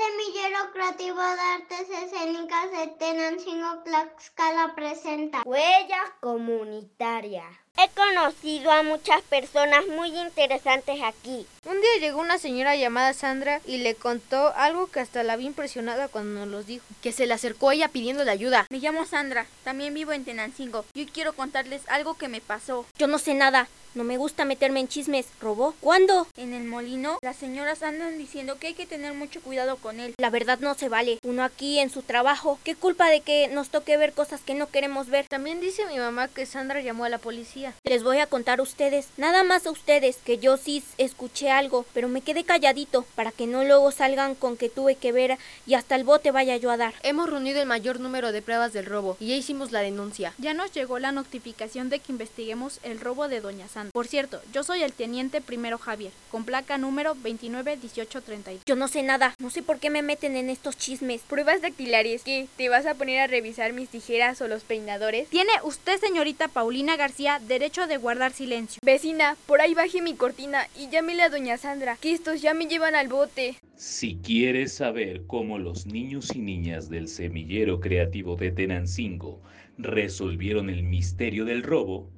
Semillero Creativo de Artes Escénicas de Tenancingo Tlaxcala presenta Huella Comunitaria. He conocido a muchas personas muy interesantes aquí. Un día llegó una señora llamada Sandra y le contó algo que hasta la vi impresionada cuando nos los dijo. Que se le acercó ella pidiéndole ayuda. Me llamo Sandra, también vivo en Tenancingo y hoy quiero contarles algo que me pasó. Yo no sé nada, no me gusta meterme en chismes. ¿Robó? ¿Cuándo? En el molino, las señoras andan diciendo que hay que tener mucho cuidado con él. La verdad no se vale. Uno aquí en su trabajo. ¿Qué culpa de que nos toque ver cosas que no queremos ver? También dice mi mamá que Sandra llamó a la policía. Les voy a contar a ustedes, nada más a ustedes, que yo sí escuché algo, pero me quedé calladito para que no luego salgan con que tuve que ver y hasta el bote vaya yo a dar. Hemos reunido el mayor número de pruebas del robo y ya hicimos la denuncia. Ya nos llegó la notificación de que investiguemos el robo de Doña Sandra. Por cierto, yo soy el teniente primero Javier, con placa número 291832. Yo no sé nada, no sé por qué me meten en estos chismes. ¿Pruebas dactilares? ¿Qué? ¿Te vas a poner a revisar mis tijeras o los peinadores? Tiene usted, señorita Paulina García, derecho de guardar silencio. Vecina, por ahí baje mi cortina y llámele a doña Sandra, que estos ya me llevan al bote. Si quieres saber cómo los niños y niñas del semillero creativo de Tenancingo resolvieron el misterio del robo,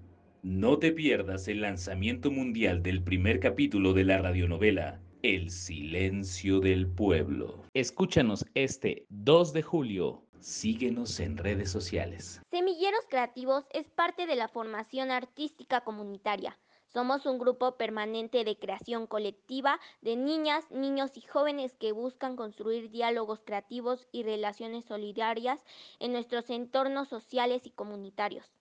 no te pierdas el lanzamiento mundial del primer capítulo de la radionovela El silencio del pueblo. Escúchanos este 2 de julio. Síguenos en redes sociales. Semilleros Creativos es parte de la formación artística comunitaria. Somos un grupo permanente de creación colectiva de niñas, niños y jóvenes que buscan construir diálogos creativos y relaciones solidarias en nuestros entornos sociales y comunitarios.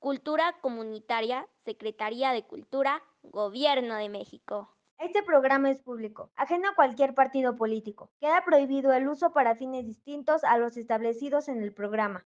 Cultura Comunitaria, Secretaría de Cultura, Gobierno de México. Este programa es público, ajeno a cualquier partido político. Queda prohibido el uso para fines distintos a los establecidos en el programa.